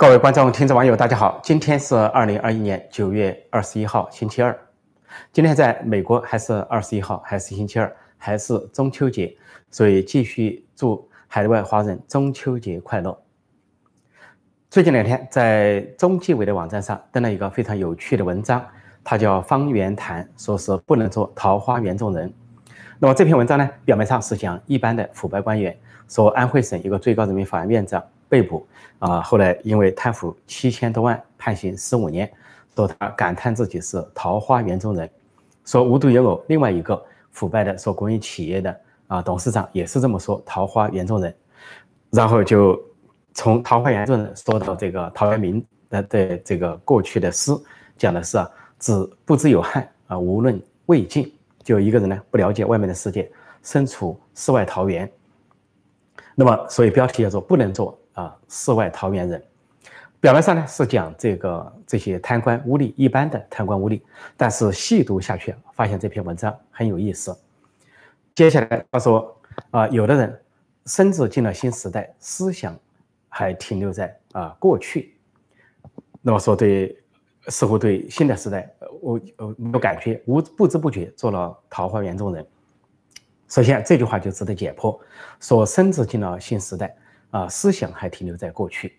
各位观众、听众、网友，大家好！今天是二零二一年九月二十一号，星期二。今天在美国还是二十一号，还是星期二，还是中秋节，所以继续祝海外华人中秋节快乐。最近两天在中纪委的网站上登了一个非常有趣的文章，它叫《方圆谈》，说是不能做桃花源中人。那么这篇文章呢，表面上是讲一般的腐败官员，说安徽省一个最高人民法院院长。被捕啊！后来因为贪腐七千多万，判刑十五年。说他感叹自己是桃花源中人，说无独有偶，另外一个腐败的说国营企业的啊董事长也是这么说桃花源中人。然后就从桃花源中人说到这个陶渊明的的这个过去的诗，讲的是啊，只不知有汉啊，无论魏晋，就一个人呢不了解外面的世界，身处世外桃源。那么所以标题叫做不能做。啊，世外桃源人，表面上呢是讲这个这些贪官污吏一般的贪官污吏，但是细读下去，发现这篇文章很有意思。接下来他说啊，有的人身子进了新时代，思想还停留在啊过去。那么说对，似乎对新的时代，我呃有感觉，无不知不觉做了桃花源中人。首先这句话就值得解剖，说身子进了新时代。啊，思想还停留在过去。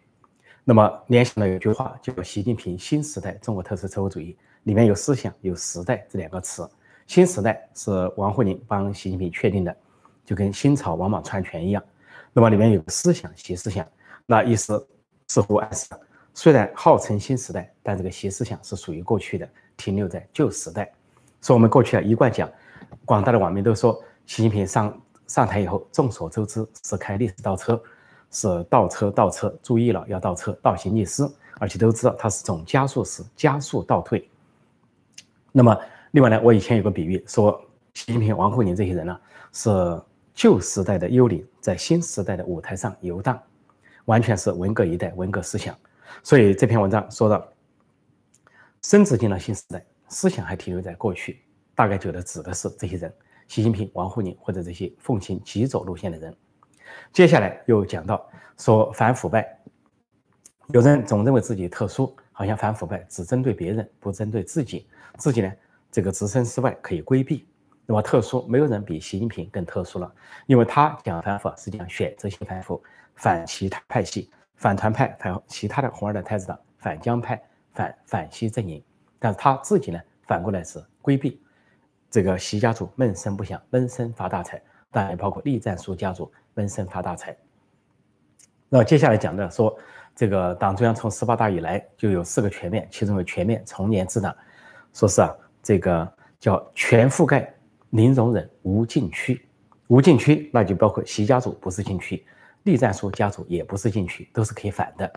那么联想到有句话叫“习近平新时代中国特色社会主义”，里面有思想、有时代这两个词。新时代是王沪宁帮习近平确定的，就跟新朝王莽篡权一样。那么里面有思想、习思想，那意思似乎暗示，虽然号称新时代，但这个习思想是属于过去的，停留在旧时代。说我们过去啊一贯讲，广大的网民都说，习近平上上台以后，众所周知是开历史倒车。是倒车，倒车，注意了，要倒车，倒行逆施，而且都知道它是种加速式，加速倒退。那么，另外呢，我以前有个比喻，说习近平、王沪宁这些人呢，是旧时代的幽灵，在新时代的舞台上游荡，完全是文革一代，文革思想。所以这篇文章说到，身子进了新时代，思想还停留在过去，大概觉得指的是这些人，习近平、王沪宁或者这些奉行极左路线的人。接下来又讲到说反腐败，有人总认为自己特殊，好像反腐败只针对别人，不针对自己，自己呢这个置身事外可以规避。那么特殊，没有人比习近平更特殊了，因为他讲反腐是讲选择性反腐，反其他派系，反团派，反其他的红二代太子党，反江派，反反西阵营。但是他自己呢反过来是规避，这个习家族闷声不响，闷声发大财，当然也包括栗战书家族。闷声发大财。那接下来讲的说，这个党中央从十八大以来就有四个全面，其中有全面从严治党，说是啊，这个叫全覆盖、零容忍、无禁区。无禁区那就包括习家族不是禁区，栗战书家族也不是禁区，都是可以反的。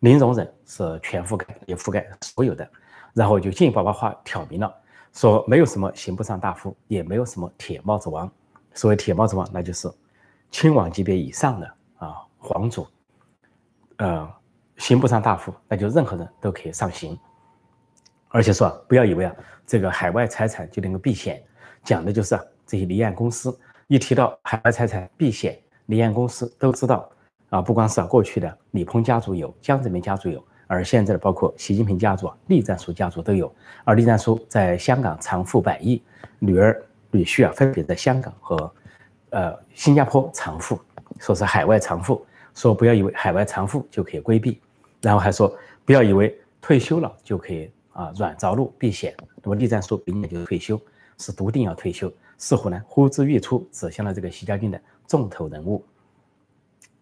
零容忍是全覆盖，也覆盖所有的。然后就进一步把话挑明了，说没有什么刑不上大夫，也没有什么铁帽子王。所谓铁帽子王，那就是。亲王级别以上的啊，皇族，呃，刑不上大夫，那就任何人都可以上刑。而且说，不要以为啊，这个海外财产就能够避险，讲的就是啊，这些离岸公司。一提到海外财产避险，离岸公司都知道啊，不光是啊，过去的李鹏家族有，江泽民家族有，而现在的包括习近平家族啊、栗战书家族都有。而栗战书在香港藏富百亿，女儿女婿啊，分别在香港和。呃，新加坡偿付，说是海外偿付，说不要以为海外偿付就可以规避，然后还说不要以为退休了就可以啊软着陆避险。那么栗战书明年就退休，是笃定要退休，似乎呢呼之欲出，指向了这个习家军的重头人物。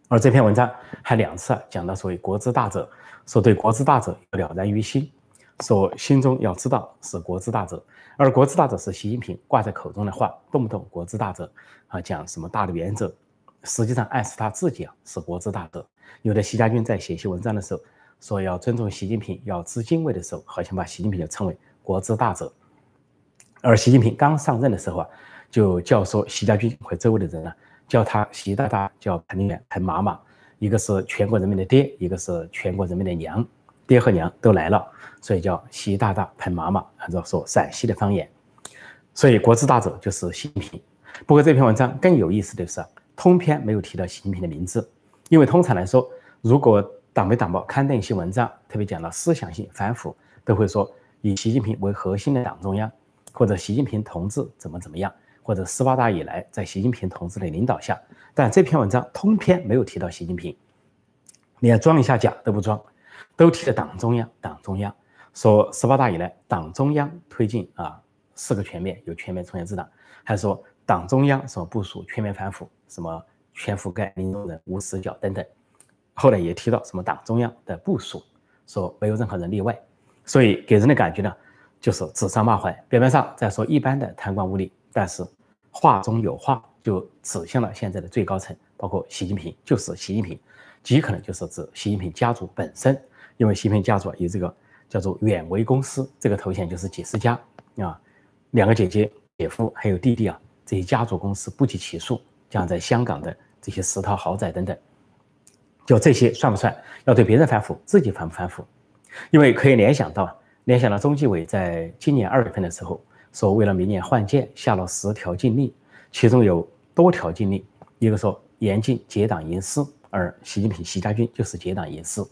而这篇文章还两次啊讲到所谓国之大者，说对国之大者了然于心，说心中要知道是国之大者。而国之大者是习近平挂在口中的话，动不动国之大者啊，讲什么大的原则，实际上暗示他自己啊是国之大者。有的习家军在写些文章的时候，说要尊重习近平，要知敬畏的时候，好像把习近平就称为国之大者。而习近平刚上任的时候啊，就叫说习家军和周围的人呢，叫他习大大，叫彭元、彭妈妈，一个是全国人民的爹，一个是全国人民的娘。爹和娘都来了，所以叫习大大彭妈妈，按照说陕西的方言，所以国之大者就是习近平。不过这篇文章更有意思的是，通篇没有提到习近平的名字，因为通常来说，如果党媒党报刊登一些文章，特别讲到思想性反腐，都会说以习近平为核心的党中央，或者习近平同志怎么怎么样，或者十八大以来在习近平同志的领导下，但这篇文章通篇没有提到习近平，连装一下假都不装，都提了党中央，党中央说十八大以来党中央推进啊四个全面，有全面从严治党，还说党中央什么部署全面反腐，什么全覆盖零容忍无死角等等。后来也提到什么党中央的部署，说没有任何人例外，所以给人的感觉呢，就是指桑骂槐。表面上在说一般的贪官污吏，但是话中有话，就指向了现在的最高层，包括习近平，就是习近平，极可能就是指习近平家族本身，因为习近平家族有这个叫做远维公司这个头衔，就是几十家啊，两个姐姐、姐夫还有弟弟啊，这些家族公司不计其数，将在香港的这些十套豪宅等等。就这些算不算？要对别人反腐，自己反不反腐？因为可以联想到，联想到中纪委在今年二月份的时候说，为了明年换届，下了十条禁令，其中有多条禁令，一个说严禁结党营私，而习近平、习家军就是结党营私，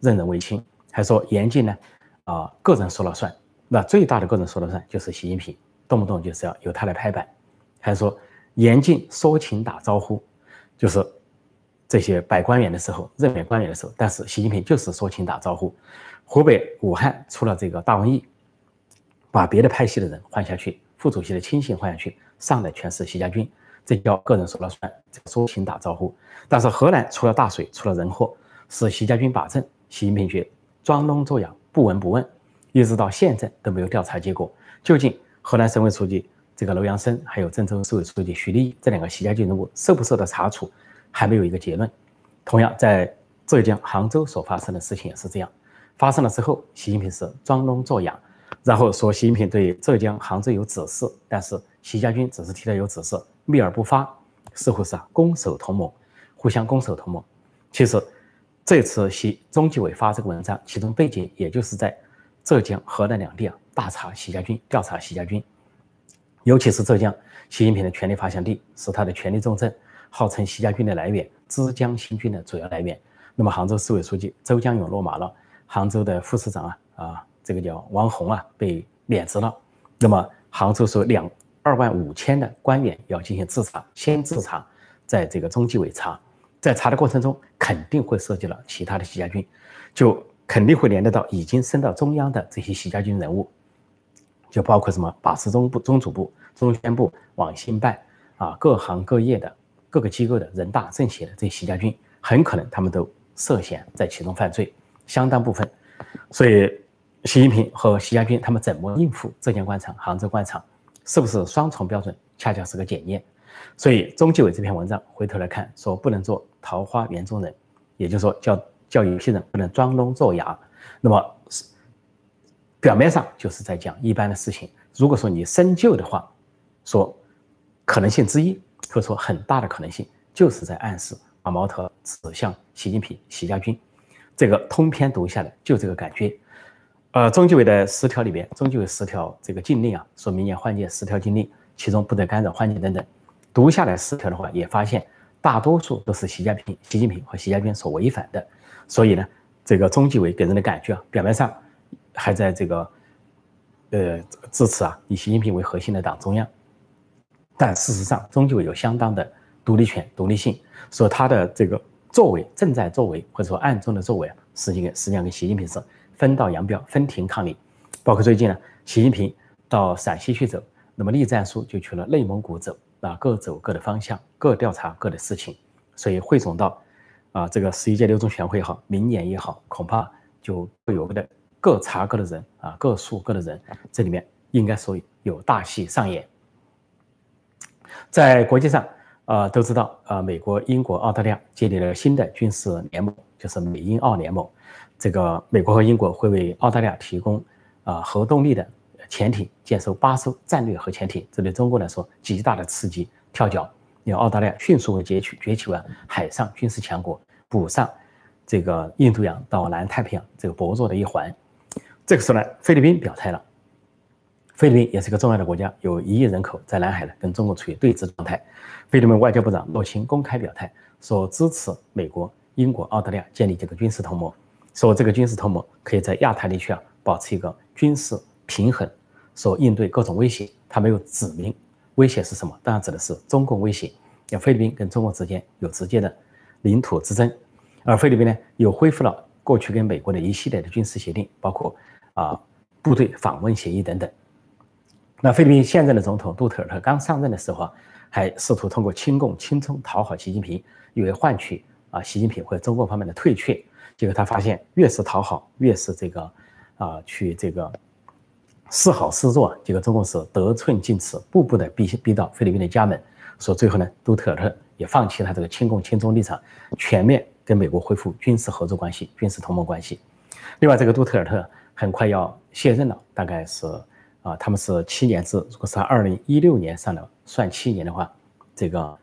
任人唯亲；还说严禁呢，啊，个人说了算。那最大的个人说了算就是习近平，动不动就是要由他来拍板；还说严禁说情打招呼，就是。这些摆官员的时候，任免官员的时候，但是习近平就是说情打招呼。湖北武汉出了这个大瘟疫，把别的派系的人换下去，副主席的亲信换下去，上的全是习家军，这叫个人说了算，说情打招呼。但是河南出了大水，出了人祸，是习家军把政，习近平却装聋作哑，不闻不问，一直到现在都没有调查结果。究竟河南省委书记这个楼阳生，还有郑州市委书记徐立这两个习家军人物受不受到查处？还没有一个结论。同样，在浙江杭州所发生的事情也是这样。发生了之后，习近平是装聋作哑，然后说习近平对浙江杭州有指示，但是习家军只是提到有指示，秘而不发，似乎是啊攻守同盟，互相攻守同盟。其实这次习中纪委发这个文章，其中背景也就是在浙江、河南两地啊大查习家军，调查习家军，尤其是浙江，习近平的权力发祥地，是他的权力重镇。号称习家军的来源，枝江新军的主要来源。那么杭州市委书记周江勇落马了，杭州的副市长啊啊，这个叫王宏啊被免职了。那么杭州说两二万五千的官员要进行自查，先自查，在这个中纪委查，在查的过程中肯定会涉及了其他的习家军，就肯定会连得到已经升到中央的这些习家军人物，就包括什么把持中部、中组部、中宣部、网信办啊，各行各业的。各个机构的人大政协的这些习家军，很可能他们都涉嫌在其中犯罪，相当部分。所以，习近平和习家军他们怎么应付浙江官场、杭州官场，是不是双重标准，恰恰是个检验。所以，中纪委这篇文章回头来看，说不能做桃花源中人，也就是说，叫叫有些人不能装聋作哑。那么，表面上就是在讲一般的事情。如果说你深究的话，说可能性之一。或者说很大的可能性，就是在暗示把矛头指向习近平、习家军。这个通篇读下来，就这个感觉。呃，中纪委的十条里边，中纪委十条这个禁令啊，说明年换届十条禁令，其中不得干扰换届等等。读下来十条的话，也发现大多数都是习家平、习近平和习家军所违反的。所以呢，这个中纪委给人的感觉啊，表面上还在这个呃支持啊，以习近平为核心的党中央。但事实上，中纪委有相当的独立权、独立性，说他的这个作为、正在作为或者说暗中的作为啊，实际实际上跟习近平是分道扬镳、分庭抗礼。包括最近呢，习近平到陕西去走，那么栗战书就去了内蒙古走，啊，各走各的方向，各调查各的事情，所以汇总到啊，这个十一届六中全会也好，明年也好，恐怕就会有的各查各的人啊，各诉各的人，这里面应该说有大戏上演。在国际上，呃，都知道，呃，美国、英国、澳大利亚建立了新的军事联盟，就是美英澳联盟。这个美国和英国会为澳大利亚提供啊核动力的潜艇，建设八艘战略核潜艇，这对中国来说极大的刺激跳脚，让澳大利亚迅速崛起，崛起为海上军事强国，补上这个印度洋到南太平洋这个薄弱的一环。这个时候呢，菲律宾表态了。菲律宾也是个重要的国家，有一亿人口，在南海呢，跟中国处于对峙状态。菲律宾外交部长洛钦公开表态，说支持美国英国、澳大利亚建立这个军事同盟，说这个军事同盟可以在亚太地区啊保持一个军事平衡，说应对各种威胁。他没有指明威胁是什么，当然指的是中共威胁。要菲律宾跟中国之间有直接的领土之争，而菲律宾呢又恢复了过去跟美国的一系列的军事协定，包括啊部队访问协议等等。那菲律宾现任的总统杜特尔特刚上任的时候啊，还试图通过亲共亲中讨好习近平，以为换取啊习近平或者中共方面的退却。结果他发现越是讨好，越是这个啊去这个是好是弱，结果中共是得寸进尺，步步的逼逼到菲律宾的家门。说最后呢，杜特尔特也放弃他这个亲共亲中立场，全面跟美国恢复军事合作关系、军事同盟关系。另外，这个杜特尔特很快要卸任了，大概是。啊，他们是七年制，如果是二零一六年上了算七年的话，这个，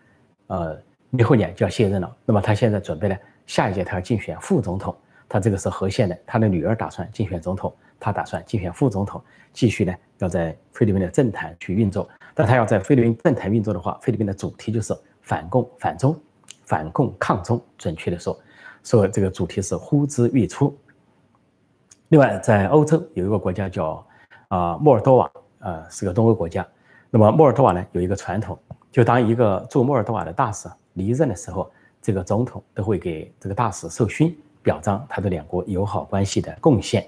呃，明后年就要卸任了。那么他现在准备呢，下一届他要竞选副总统，他这个是和宪的，他的女儿打算竞选总统，他打算竞选副总统，继续呢要在菲律宾的政坛去运作。但他要在菲律宾政坛运作的话，菲律宾的主题就是反共反中，反共抗中，准确的说，说这个主题是呼之欲出。另外，在欧洲有一个国家叫。啊，莫尔多瓦，呃，是个东欧国家。那么莫尔多瓦呢，有一个传统，就当一个驻莫尔多瓦的大使离任的时候，这个总统都会给这个大使授勋，表彰他对两国友好关系的贡献。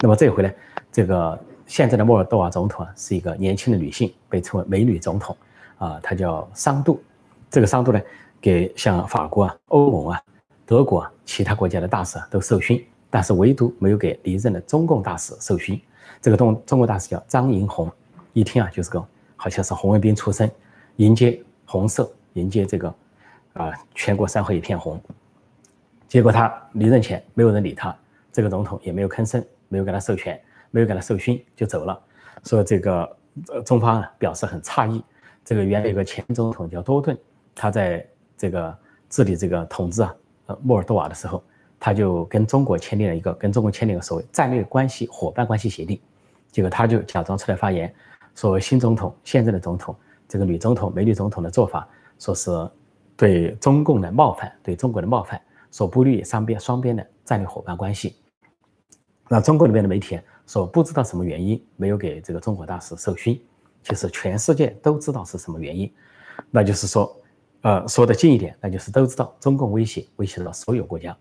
那么这回呢，这个现在的莫尔多瓦总统啊，是一个年轻的女性，被称为“美女总统”，啊，她叫桑杜。这个桑杜呢，给像法国啊、欧盟啊、德国啊其他国家的大使都授勋，但是唯独没有给离任的中共大使授勋。这个中中国大使叫张银红，一听啊就是个好像是红卫兵出身，迎接红色，迎接这个啊全国山河一片红。结果他离任前没有人理他，这个总统也没有吭声，没有给他授权，没有给他授勋就走了。说这个中方啊表示很诧异。这个原来有个前总统叫多顿，他在这个治理这个统治啊呃莫尔多瓦的时候，他就跟中国签订了一个跟中国签订了所谓战略关系伙伴关系协定。结果他就假装出来发言，说新总统、现任的总统，这个女总统、美女总统的做法，说是对中共的冒犯，对中国的冒犯，所不利于双边双边的战略伙伴关系。那中国那边的媒体说不知道什么原因没有给这个中国大使授勋，其实全世界都知道是什么原因，那就是说，呃，说的近一点，那就是都知道中共威胁威胁到所有国家，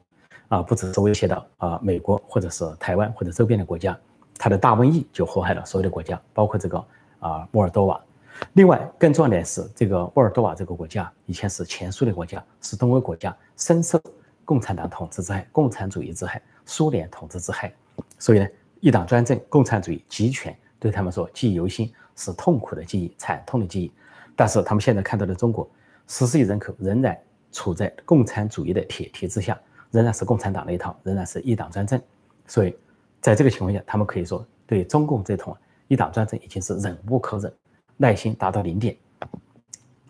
啊，不只是威胁到啊美国或者是台湾或者周边的国家。它的大瘟疫就祸害了所有的国家，包括这个啊莫尔多瓦。另外，更重要的是，这个莫尔多瓦这个国家以前是前苏联国家，是东欧国家，深受共产党统治之害、共产主义之害、苏联统治之害。所以呢，一党专政、共产主义集权对他们说记忆犹新，是痛苦的记忆、惨痛的记忆。但是他们现在看到的中国，十四亿人口仍然处在共产主义的铁蹄之下，仍然是共产党那一套，仍然是一党专政。所以。在这个情况下，他们可以说对中共这统一党专政已经是忍无可忍，耐心达到零点。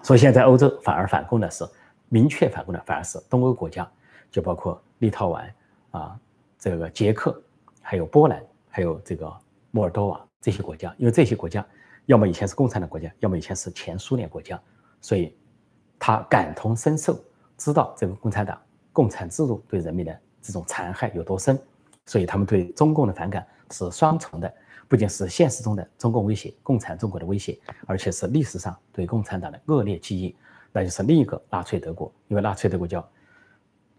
所以现在欧洲反而反共的是明确反共的反而是东欧国家，就包括立陶宛啊，这个捷克，还有波兰，还有这个摩尔多瓦这些国家，因为这些国家要么以前是共产党国家，要么以前是前苏联国家，所以他感同身受，知道这个共产党共产制度对人民的这种残害有多深。所以他们对中共的反感是双重的，不仅是现实中的中共威胁、共产中国的威胁，而且是历史上对共产党的恶劣记忆。那就是另一个纳粹德国，因为纳粹德国叫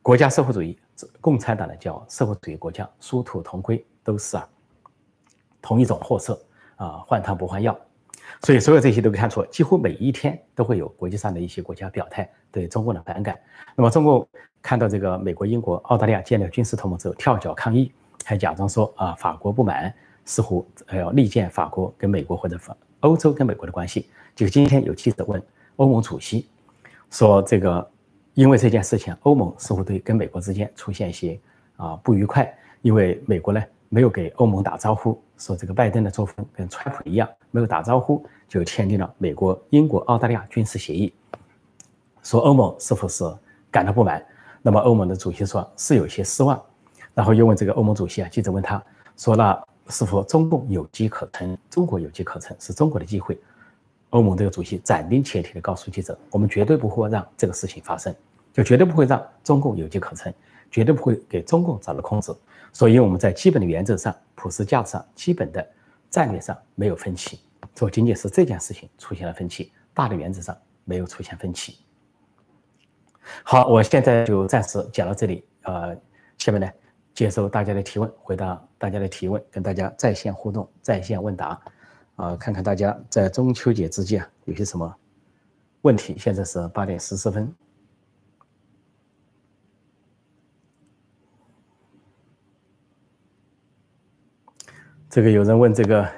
国家社会主义，共产党的叫社会主义国家，殊途同归，都是啊同一种货色啊，换汤不换药。所以所有这些都看出，几乎每一天都会有国际上的一些国家表态对中共的反感。那么中共。看到这个美国、英国、澳大利亚建立军事同盟之后，跳脚抗议，还假装说啊，法国不满，似乎要力荐法国跟美国或者法欧洲跟美国的关系。就今天有记者问欧盟主席，说这个因为这件事情，欧盟似乎对跟美国之间出现一些啊不愉快，因为美国呢没有给欧盟打招呼，说这个拜登的作风跟川普一样，没有打招呼就签订了美国、英国、澳大利亚军事协议，说欧盟是否是感到不满？那么欧盟的主席说是有些失望，然后又问这个欧盟主席啊，记者问他说那是否中共有机可乘？中国有机可乘是中国的机会。欧盟这个主席斩钉截铁地告诉记者，我们绝对不会让这个事情发生，就绝对不会让中共有机可乘。绝对不会给中共找到空子。所以我们在基本的原则上、普世价值上、基本的战略上没有分歧，就仅仅是这件事情出现了分歧，大的原则上没有出现分歧。好，我现在就暂时讲到这里。呃，下面呢，接受大家的提问，回答大家的提问，跟大家在线互动、在线问答。啊，看看大家在中秋节之际啊，有些什么问题？现在是八点十四分。这个有人问，这个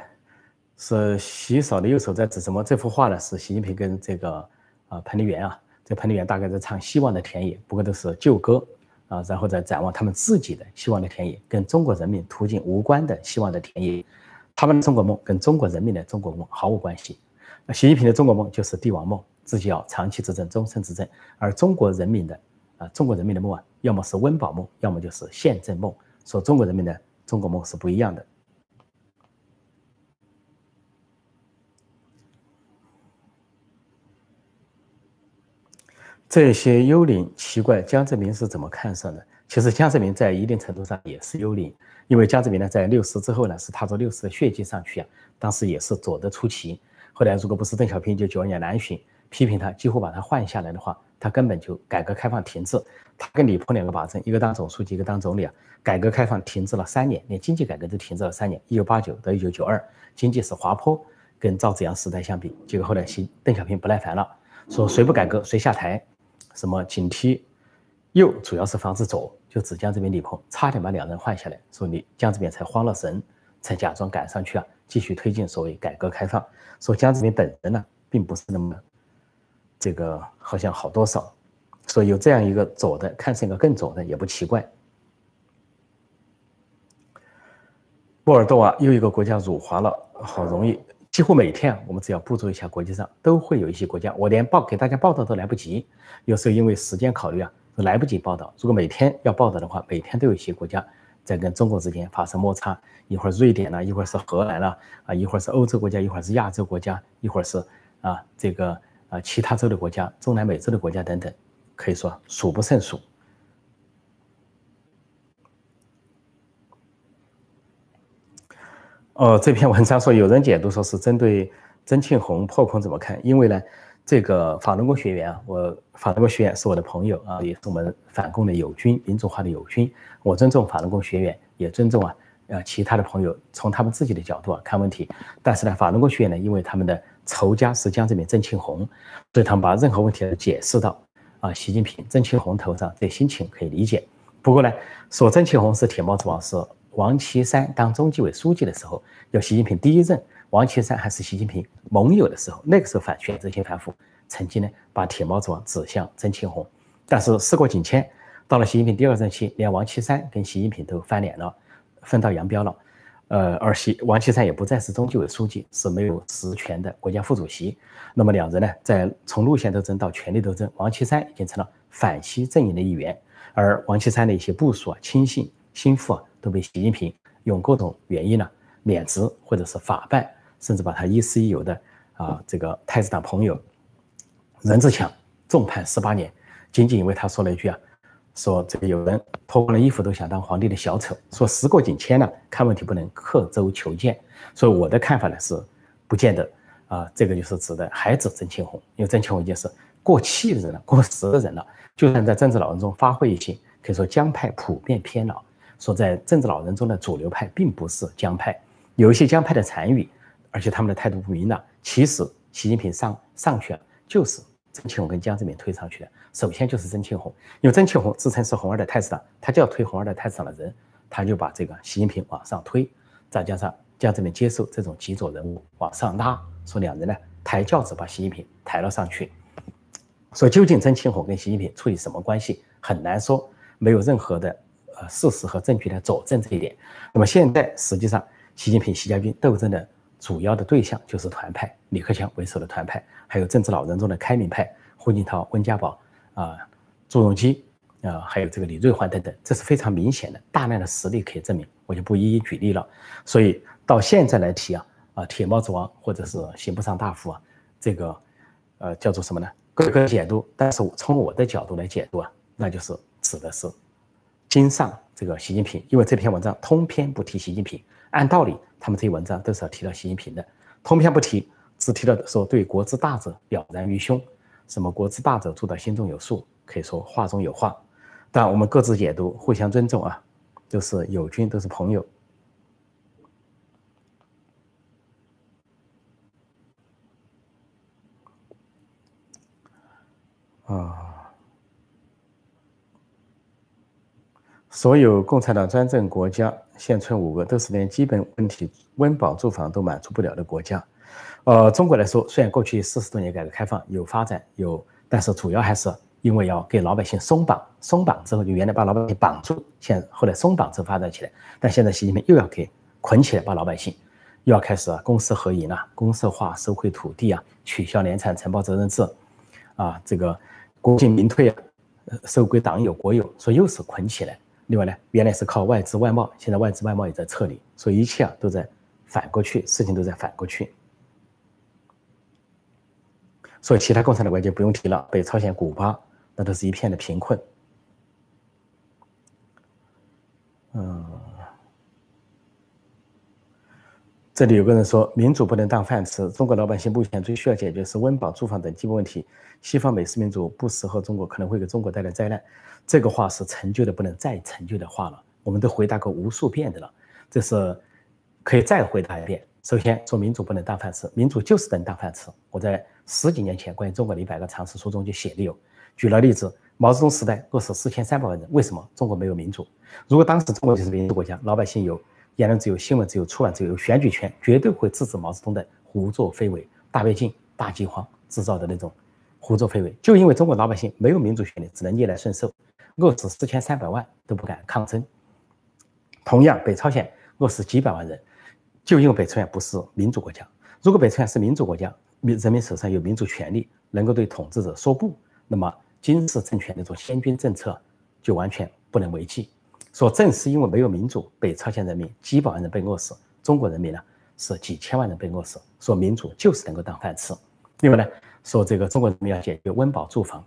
是洗手的右手在指什么？这幅画呢是习近平跟这个啊彭丽媛啊，这彭丽媛大概在唱《希望的田野》，不过都是旧歌啊，然后再展望他们自己的希望的田野，跟中国人民途径无关的希望的田野。他们的中国梦跟中国人民的中国梦毫无关系。那习近平的中国梦就是帝王梦，自己要长期执政、终身执政。而中国人民的啊，中国人民的梦啊，要么是温饱梦，要么就是宪政梦。说中国人民的中国梦是不一样的。这些幽灵奇怪，江泽民是怎么看上的？其实江泽民在一定程度上也是幽灵。因为江泽民呢，在六四之后呢，是踏着六四的血迹上去啊，当时也是左得出奇。后来如果不是邓小平就九二年南巡批评他，几乎把他换下来的话，他根本就改革开放停滞。他跟李鹏两个把政，一个当总书记，一个当总理啊，改革开放停滞了三年，连经济改革都停滞了三年。一九八九到一九九二，经济是滑坡，跟赵紫阳时代相比。结果后来习邓小平不耐烦了，说谁不改革谁下台，什么警惕右主要是防止左。就指江泽民、李鹏，差点把两人换下来，说你江泽民才慌了神，才假装赶上去啊，继续推进所谓改革开放。说江泽民本人呢，并不是那么这个好像好多少，所以有这样一个左的，看上一个更左的也不奇怪。波尔多啊，又一个国家辱华了，好容易，几乎每天，我们只要捕捉一下国际上都会有一些国家，我连报给大家报道都来不及，有时候因为时间考虑啊。来不及报道。如果每天要报道的话，每天都有一些国家在跟中国之间发生摩擦。一会儿瑞典了，一会儿是荷兰了，啊，一会儿是欧洲国家，一会儿是亚洲国家，一会儿是啊这个啊其他洲的国家，中南美洲的国家等等，可以说数不胜数。哦，这篇文章说有人解读说是针对曾庆红破空怎么看？因为呢。这个法轮功学员啊，我法轮功学员是我的朋友啊，也是我们反共的友军，民主化的友军。我尊重法轮功学员，也尊重啊，呃，其他的朋友从他们自己的角度啊看问题。但是呢，法轮功学员呢，因为他们的仇家是江泽民、郑庆红，所以他们把任何问题都解释到啊，习近平、郑庆红头上，这心情可以理解。不过呢，说郑庆红是铁帽子王，是王岐山当中纪委书记的时候，要习近平第一任。王岐山还是习近平盟友的时候，那个时候反选择性反腐，曾经呢把铁帽子王指向曾庆红，但是事过境迁，到了习近平第二任期，连王岐山跟习近平都翻脸了，分道扬镳了，呃，而习王岐山也不再是中纪委书记，是没有实权的国家副主席。那么两人呢，在从路线斗争到权力斗争，王岐山已经成了反西阵营的一员，而王岐山的一些部属啊、亲信、心腹啊，都被习近平用各种原因呢免职或者是法办。甚至把他亦师亦友的啊，这个太子党朋友任志强重判十八年，仅仅因为他说了一句啊，说这个有人脱光了衣服都想当皇帝的小丑，说时过境迁了，看问题不能刻舟求剑。所以我的看法呢是，不见得啊，这个就是指的还指曾庆红，因为曾庆红已经是过气的人了，过时的人了。就算在政治老人中发挥一些，可以说江派普遍偏老，说在政治老人中的主流派并不是江派，有一些江派的残余。而且他们的态度不明朗。其实习近平上上去了，就是曾庆红跟江泽民推上去的。首先就是曾庆红，因为曾庆红自称是红二代太子党，他就要推红二代太子党的人，他就把这个习近平往上推。再加上江泽民接受这种极左人物往上拉，说两人呢抬轿子把习近平抬了上去。说究竟曾庆红跟习近平处于什么关系，很难说，没有任何的呃事实和证据来佐证这一点。那么现在实际上，习近平、习家军斗争的。主要的对象就是团派，李克强为首的团派，还有政治老人中的开明派，胡锦涛、温家宝啊、朱镕基啊，还有这个李瑞环等等，这是非常明显的，大量的实例可以证明，我就不一一举例了。所以到现在来提啊啊，铁帽子王或者是刑部尚大夫啊，这个呃叫做什么呢？各个解读，但是从我的角度来解读啊，那就是指的是盯上这个习近平，因为这篇文章通篇不提习近平。按道理，他们这些文章都是要提到习近平的，通篇不提，只提到说对国之大者了然于胸，什么国之大者做到心中有数，可以说话中有话。但我们各自解读，互相尊重啊，都是友军，都是朋友。啊，所有共产党专政国家现存五个，都是连基本问题温饱住房都满足不了的国家。呃，中国来说，虽然过去四十多年改革开放有发展有，但是主要还是因为要给老百姓松绑，松绑之后就原来把老百姓绑住，现后来松绑之后发展起来，但现在习近平又要给捆起来，把老百姓又要开始公私合营啊，公社化收回土地啊，取消联产承包责任制啊，这个。国进民退啊，收归党有国有，所以又是捆起来。另外呢，原来是靠外资外贸，现在外资外贸也在撤离，所以一切啊都在反过去，事情都在反过去。所以其他共产党国家就不用提了，北朝鲜、古巴那都是一片的贫困。嗯。这里有个人说，民主不能当饭吃。中国老百姓目前最需要解决是温饱、住房等基本问题。西方美式民主不适合中国，可能会给中国带来灾难。这个话是陈旧的不能再陈旧的话了，我们都回答过无数遍的了。这是可以再回答一遍。首先说民主不能当饭吃，民主就是能当饭吃。我在十几年前关于中国的一百个常识书中就写的有，举了例子，毛泽东时代饿死四千三百万人，为什么中国没有民主？如果当时中国就是民主国家，老百姓有。言论自由、新闻自由、出版自由、选举权，绝对会制止毛泽东的胡作非为、大跃进、大饥荒制造的那种胡作非为。就因为中国老百姓没有民主权利，只能逆来顺受，饿死四千三百万都不敢抗争。同样，北朝鲜饿死几百万人，就因为北朝鲜不是民主国家。如果北朝鲜是民主国家，民人民手上有民主权利，能够对统治者说不，那么金氏政权那种先军政策就完全不能为继。说正是因为没有民主，北朝鲜人民几百万人被饿死，中国人民呢是几千万人被饿死。说民主就是能够当饭吃。另外呢，说这个中国人民要解决温饱住房，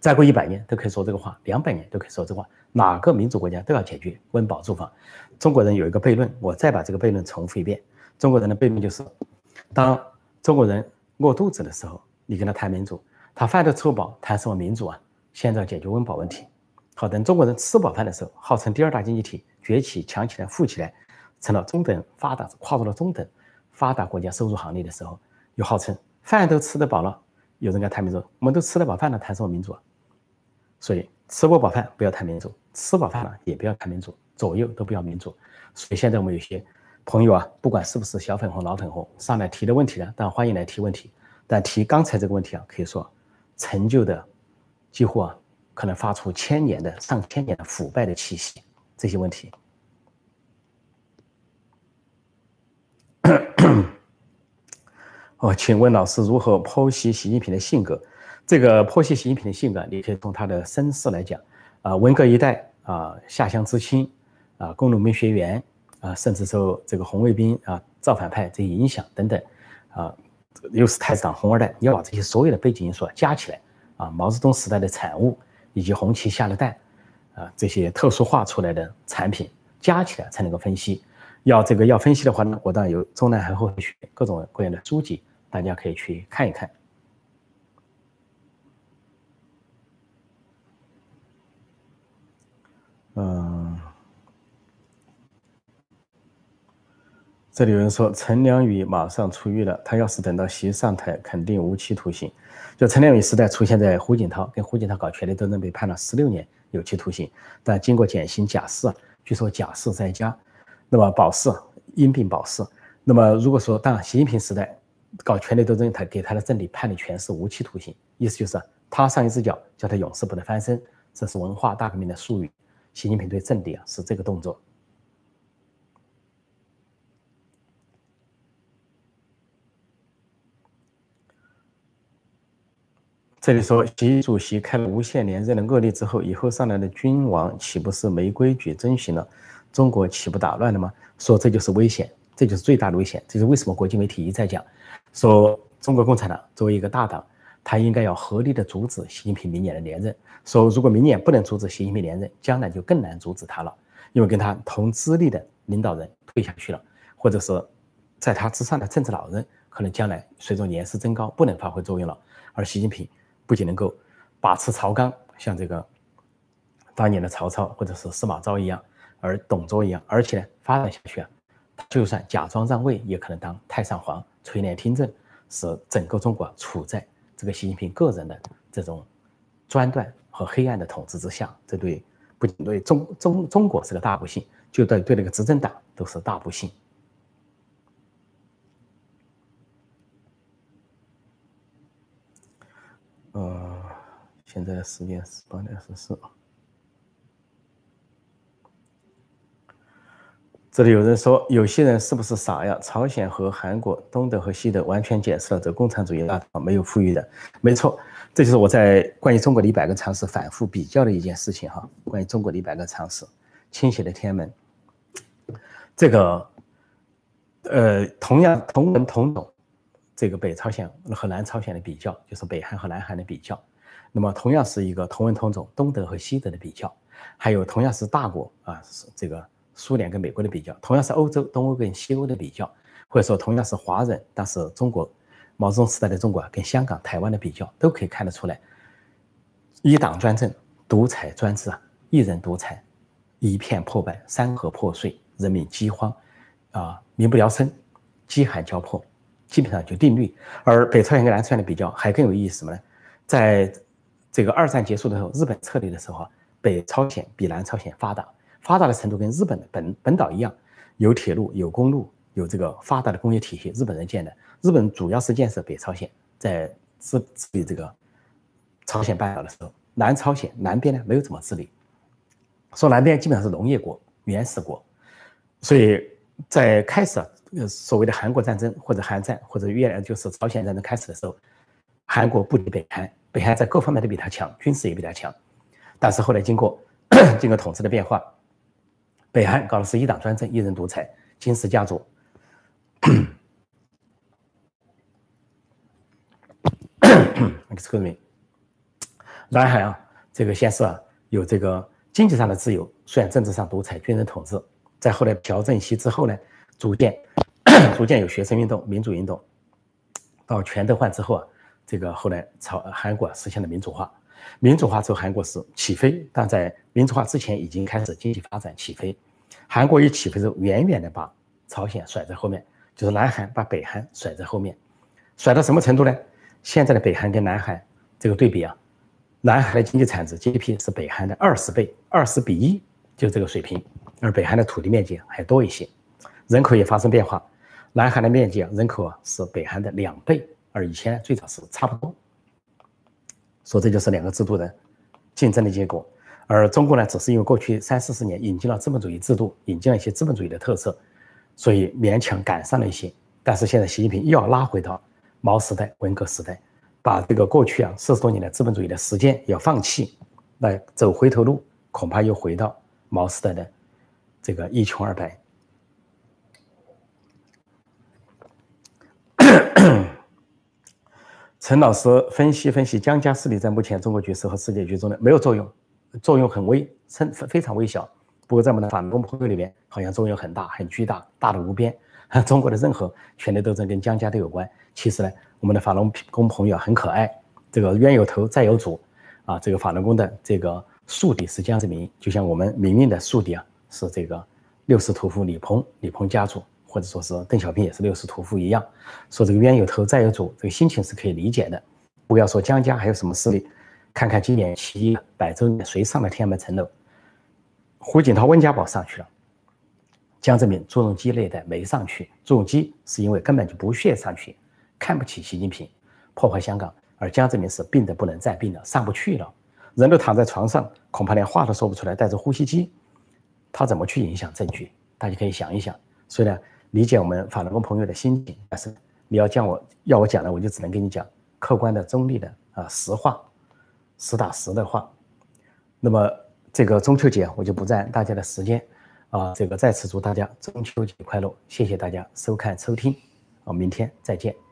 再过一百年都可以说这个话，两百年都可以说这话。哪个民主国家都要解决温饱住房。中国人有一个悖论，我再把这个悖论重复一遍。中国人的悖论就是：当中国人饿肚子的时候，你跟他谈民主，他饭都吃不饱，谈什么民主啊？现在解决温饱问题。好，等中国人吃饱饭的时候，号称第二大经济体崛起、强起来、富起来，成了中等发达，跨入了中等发达国家收入行列的时候，又号称饭都吃得饱了，有人该谈民主，我们都吃得饱饭了，谈什么民主啊？所以吃不饱饭不要谈民主，吃饱饭了也不要谈民主，左右都不要民主。所以现在我们有些朋友啊，不管是不是小粉红、老粉红，上来提的问题呢，当然欢迎来提问题，但提刚才这个问题啊，可以说成就的几乎啊。可能发出千年的、上千年的腐败的气息，这些问题。哦，请问老师如何剖析习近平的性格？这个剖析习近平的性格，你可以从他的身世来讲。啊，文革一代啊，下乡知青啊，工农兵学员啊，甚至受这个红卫兵啊、造反派这些影响等等啊，又是太子党红二代，你要把这些所有的背景因素加起来啊，毛泽东时代的产物。以及红旗下的蛋，啊，这些特殊化出来的产品加起来才能够分析。要这个要分析的话呢，我当然有中南海后学各种各样的书籍，大家可以去看一看。嗯，这里有人说陈良宇马上出狱了，他要是等到习上台，肯定无期徒刑。就陈良宇时代出现在胡锦涛，跟胡锦涛搞权力斗争被判了十六年有期徒刑，但经过减刑假释，据说假释在家，那么保释因病保释。那么如果说当习近平时代搞权力斗争，他给他的政敌判的全是无期徒刑，意思就是他上一只脚叫他永世不得翻身，这是文化大革命的术语。习近平对政敌啊是这个动作。这里说，习主席开了无限连任的恶例之后，以后上来的君王岂不是没规矩遵循了？中国岂不打乱了吗？说这就是危险，这就是最大的危险。这是为什么国际媒体一再讲，说中国共产党作为一个大党，他应该要合理的阻止习近平明年的连任。说如果明年不能阻止习近平连任，将来就更难阻止他了，因为跟他同资历的领导人退下去了，或者是在他之上的政治老人，可能将来随着年事增高不能发挥作用了。而习近平不仅能够把持朝纲，像这个当年的曹操或者是司马昭一样，而董卓一样，而且呢发展下去啊，就算假装让位，也可能当太上皇垂帘听政，使整个中国处在这个习近平个人的这种专断。和黑暗的统治之下，这对不仅对中中中国是个大不幸，就对对那个执政党都是大不幸。现在时间是八点十四。这里有人说，有些人是不是傻呀？朝鲜和韩国、东德和西德完全解释了这共产主义啊没有富裕的，没错。这就是我在关于中国的一百个常识反复比较的一件事情哈。关于中国的一百个常识，倾斜的天安门，这个，呃，同样同文同种，这个北朝鲜和南朝鲜的比较，就是北韩和南韩的比较。那么同样是一个同文同种，东德和西德的比较，还有同样是大国啊，这个苏联跟美国的比较，同样是欧洲东欧跟西欧的比较，或者说同样是华人，但是中国。毛泽东时代的中国跟香港、台湾的比较，都可以看得出来，一党专政、独裁专制啊，一人独裁，一片破败，山河破碎，人民饥荒，啊，民不聊生，饥寒交迫，基本上就定律。而北朝鲜跟南朝鲜的比较还更有意思什么呢？在这个二战结束的时候，日本撤离的时候，北朝鲜比南朝鲜发达，发达的程度跟日本的本本岛一样，有铁路、有公路、有这个发达的工业体系，日本人建的。日本主要是建设北朝鲜，在治治理这个朝鲜半岛的时候，南朝鲜南边呢没有怎么治理，说南边基本上是农业国、原始国，所以在开始呃所谓的韩国战争或者韩战或者越南就是朝鲜战争开始的时候，韩国不敌北韩，北韩在各方面都比他强，军事也比他强，但是后来经过 经过统治的变化，北韩搞的是一党专政、一人独裁、金氏家族。excuse me，南海啊，这个先是啊有这个经济上的自由，虽然政治上独裁、军人统治，在后来朴正熙之后呢，逐渐 逐渐有学生运动、民主运动，到全斗焕之后啊，这个后来朝韩国实现了民主化，民主化之后韩国是起飞，但在民主化之前已经开始经济发展起飞，韩国一起飞之后，远远的把朝鲜甩在后面，就是南韩把北韩甩在后面，甩到什么程度呢？现在的北韩跟南韩这个对比啊，南韩的经济产值 GDP 是北韩的二十倍，二十比一，就这个水平。而北韩的土地面积还多一些，人口也发生变化。南韩的面积啊，人口啊是北韩的两倍，而以前最早是差不多。说这就是两个制度的竞争的结果。而中国呢，只是因为过去三四十年引进了资本主义制度，引进了一些资本主义的特色，所以勉强赶上了一些。但是现在习近平又要拉回到。毛时代、文革时代，把这个过去啊四十多年的资本主义的时间要放弃，来走回头路，恐怕又回到毛时代的这个一穷二白。陈老师分析分析江家势力在目前中国局势和世界局中的没有作用，作用很微，甚非常微小。不过在我们的反攻朋友里面，好像作用很大，很巨大，大的无边。中国的任何权力斗争跟江家都有关。其实呢，我们的法轮功朋友很可爱，这个冤有头债有主，啊，这个法轮功的这个宿敌是江泽民，就像我们民运的宿敌啊是这个六世屠夫李鹏，李鹏家族，或者说是邓小平也是六世屠夫一样，说这个冤有头债有主，这个心情是可以理解的。不要说江家还有什么势力，看看今年七一百周年谁上了天安门城楼，胡锦涛、温家宝上去了。江泽民、朱镕基那一代没上去，朱镕基是因为根本就不屑上去，看不起习近平，破坏香港；而江泽民是病得不能再病了，上不去了，人都躺在床上，恐怕连话都说不出来，带着呼吸机，他怎么去影响政局？大家可以想一想。所以呢，理解我们法轮功朋友的心情，但是你要讲我要我讲的，我就只能跟你讲客观的、中立的啊实话，实打实的话。那么这个中秋节，我就不占大家的时间。啊，这个再次祝大家中秋节快乐！谢谢大家收看收听，啊，明天再见。